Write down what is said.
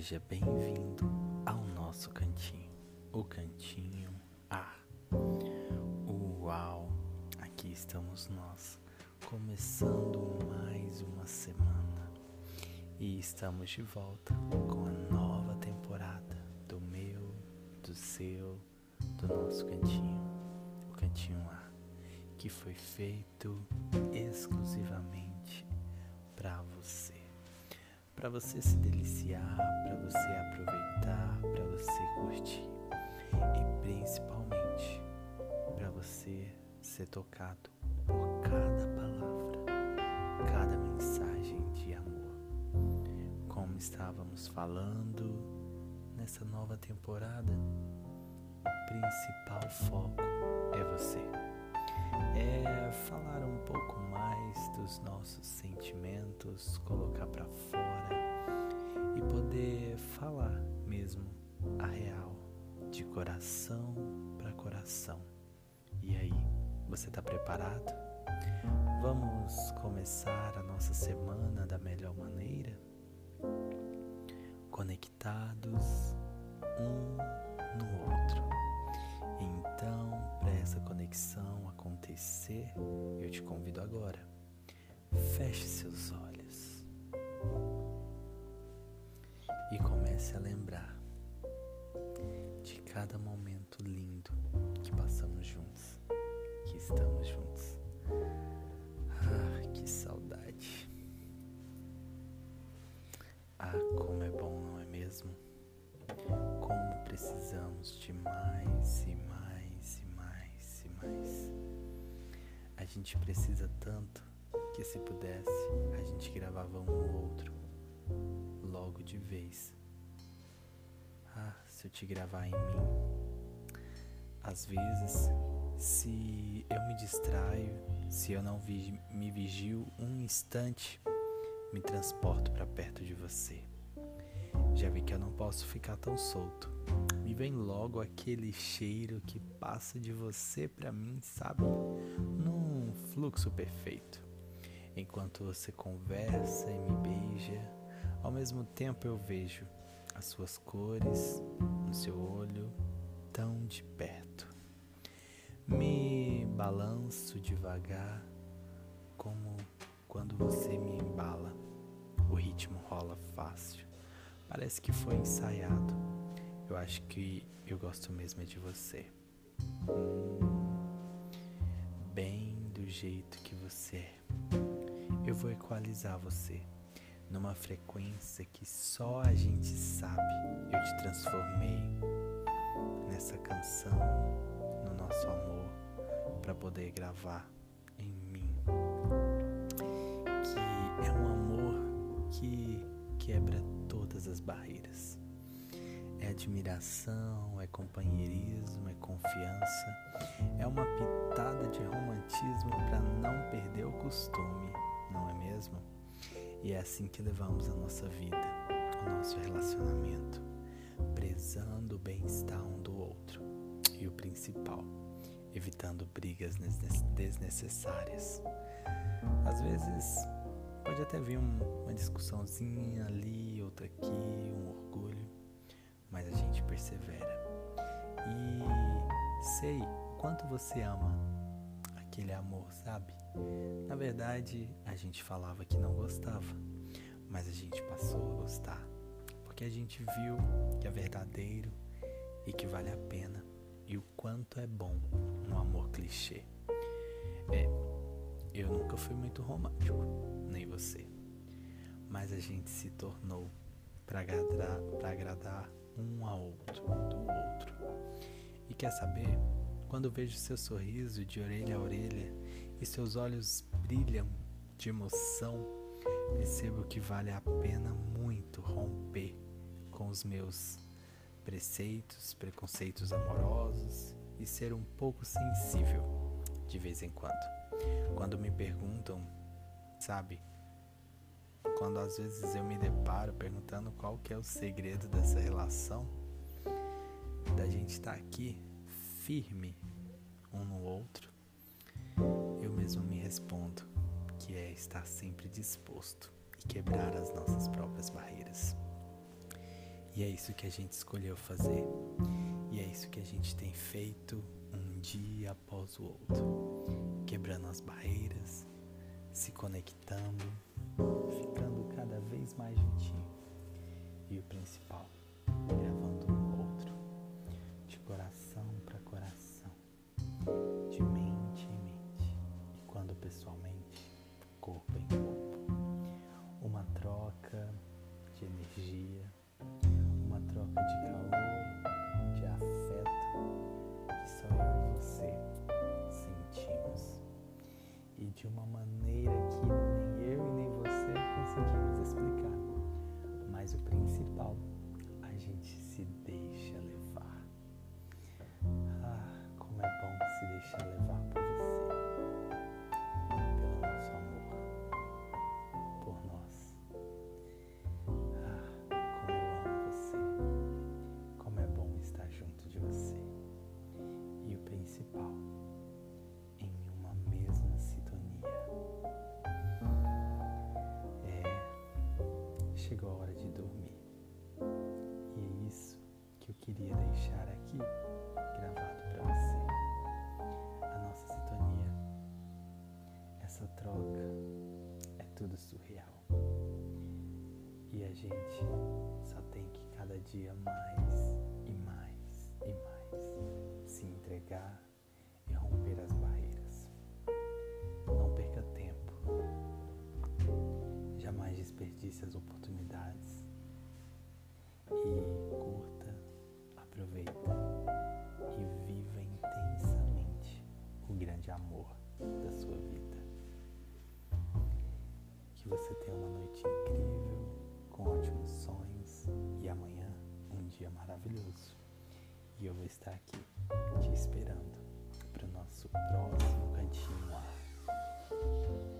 Seja bem-vindo ao nosso cantinho, o cantinho A. Uau! Aqui estamos nós, começando mais uma semana e estamos de volta com a nova temporada do meu, do seu, do nosso cantinho, o cantinho A, que foi feito exclusivamente para você para você se deliciar, para você aproveitar, para você curtir e principalmente para você ser tocado por cada palavra, cada mensagem de amor. Como estávamos falando nessa nova temporada, o principal foco é você. É falar um pouco mais dos nossos sentimentos, colocar para fora e poder falar mesmo a real, de coração para coração. E aí, você está preparado? Vamos começar a nossa semana da melhor maneira? Conectados um no outro. Então, para essa conexão acontecer, eu te convido agora. Feche seus olhos e comece a lembrar de cada momento lindo que passamos juntos, que estamos juntos. Ah, que saudade! Ah, como é bom, não é mesmo? Como precisamos de mais e mais e mais e mais. A gente precisa tanto que se pudesse, a gente gravava um no outro logo de vez. Ah, se eu te gravar em mim. Às vezes, se eu me distraio, se eu não vi, me vigio um instante, me transporto para perto de você. Já vi que eu não posso ficar tão solto. Me vem logo aquele cheiro que passa de você para mim, sabe? Fluxo perfeito. Enquanto você conversa e me beija, ao mesmo tempo eu vejo as suas cores no seu olho tão de perto. Me balanço devagar, como quando você me embala. O ritmo rola fácil. Parece que foi ensaiado. Eu acho que eu gosto mesmo de você. Hum, jeito que você é. Eu vou equalizar você numa frequência que só a gente sabe. Eu te transformei nessa canção, no nosso amor, para poder gravar em mim. Que é um amor que quebra todas as barreiras. É admiração, é companheirismo, é confiança, é uma pitada de romantismo para não perder o costume, não é mesmo? E é assim que levamos a nossa vida, o nosso relacionamento, prezando o bem-estar um do outro. E o principal, evitando brigas desnecessárias. Às vezes pode até vir uma discussãozinha ali, outra aqui, um orgulho, mas a gente persevera. E sei quanto você ama aquele amor, sabe? Na verdade, a gente falava que não gostava, mas a gente passou a gostar, porque a gente viu que é verdadeiro e que vale a pena e o quanto é bom um amor clichê. É, eu nunca fui muito romântico, nem você, mas a gente se tornou para agradar, agradar um ao outro, do outro. E quer saber? Quando vejo seu sorriso de orelha a orelha e seus olhos brilham de emoção, percebo que vale a pena muito romper com os meus preceitos, preconceitos amorosos e ser um pouco sensível de vez em quando. Quando me perguntam, sabe? Quando às vezes eu me deparo perguntando qual que é o segredo dessa relação, da gente estar tá aqui firme um no outro, eu mesmo me respondo que é estar sempre disposto e quebrar as nossas próprias barreiras. E é isso que a gente escolheu fazer. E é isso que a gente tem feito um dia após o outro, quebrando as barreiras, se conectando, ficando cada vez mais juntinho. E o principal, gravando um outro, de coração quando pessoalmente, corpo em corpo. Uma troca de energia, uma troca de calor, de afeto que só eu e você sentimos. E de uma maneira gravado para você. A nossa sintonia, essa troca, é tudo surreal. E a gente só tem que cada dia mais dia maravilhoso. E eu vou estar aqui te esperando para o nosso próximo cantinho ar.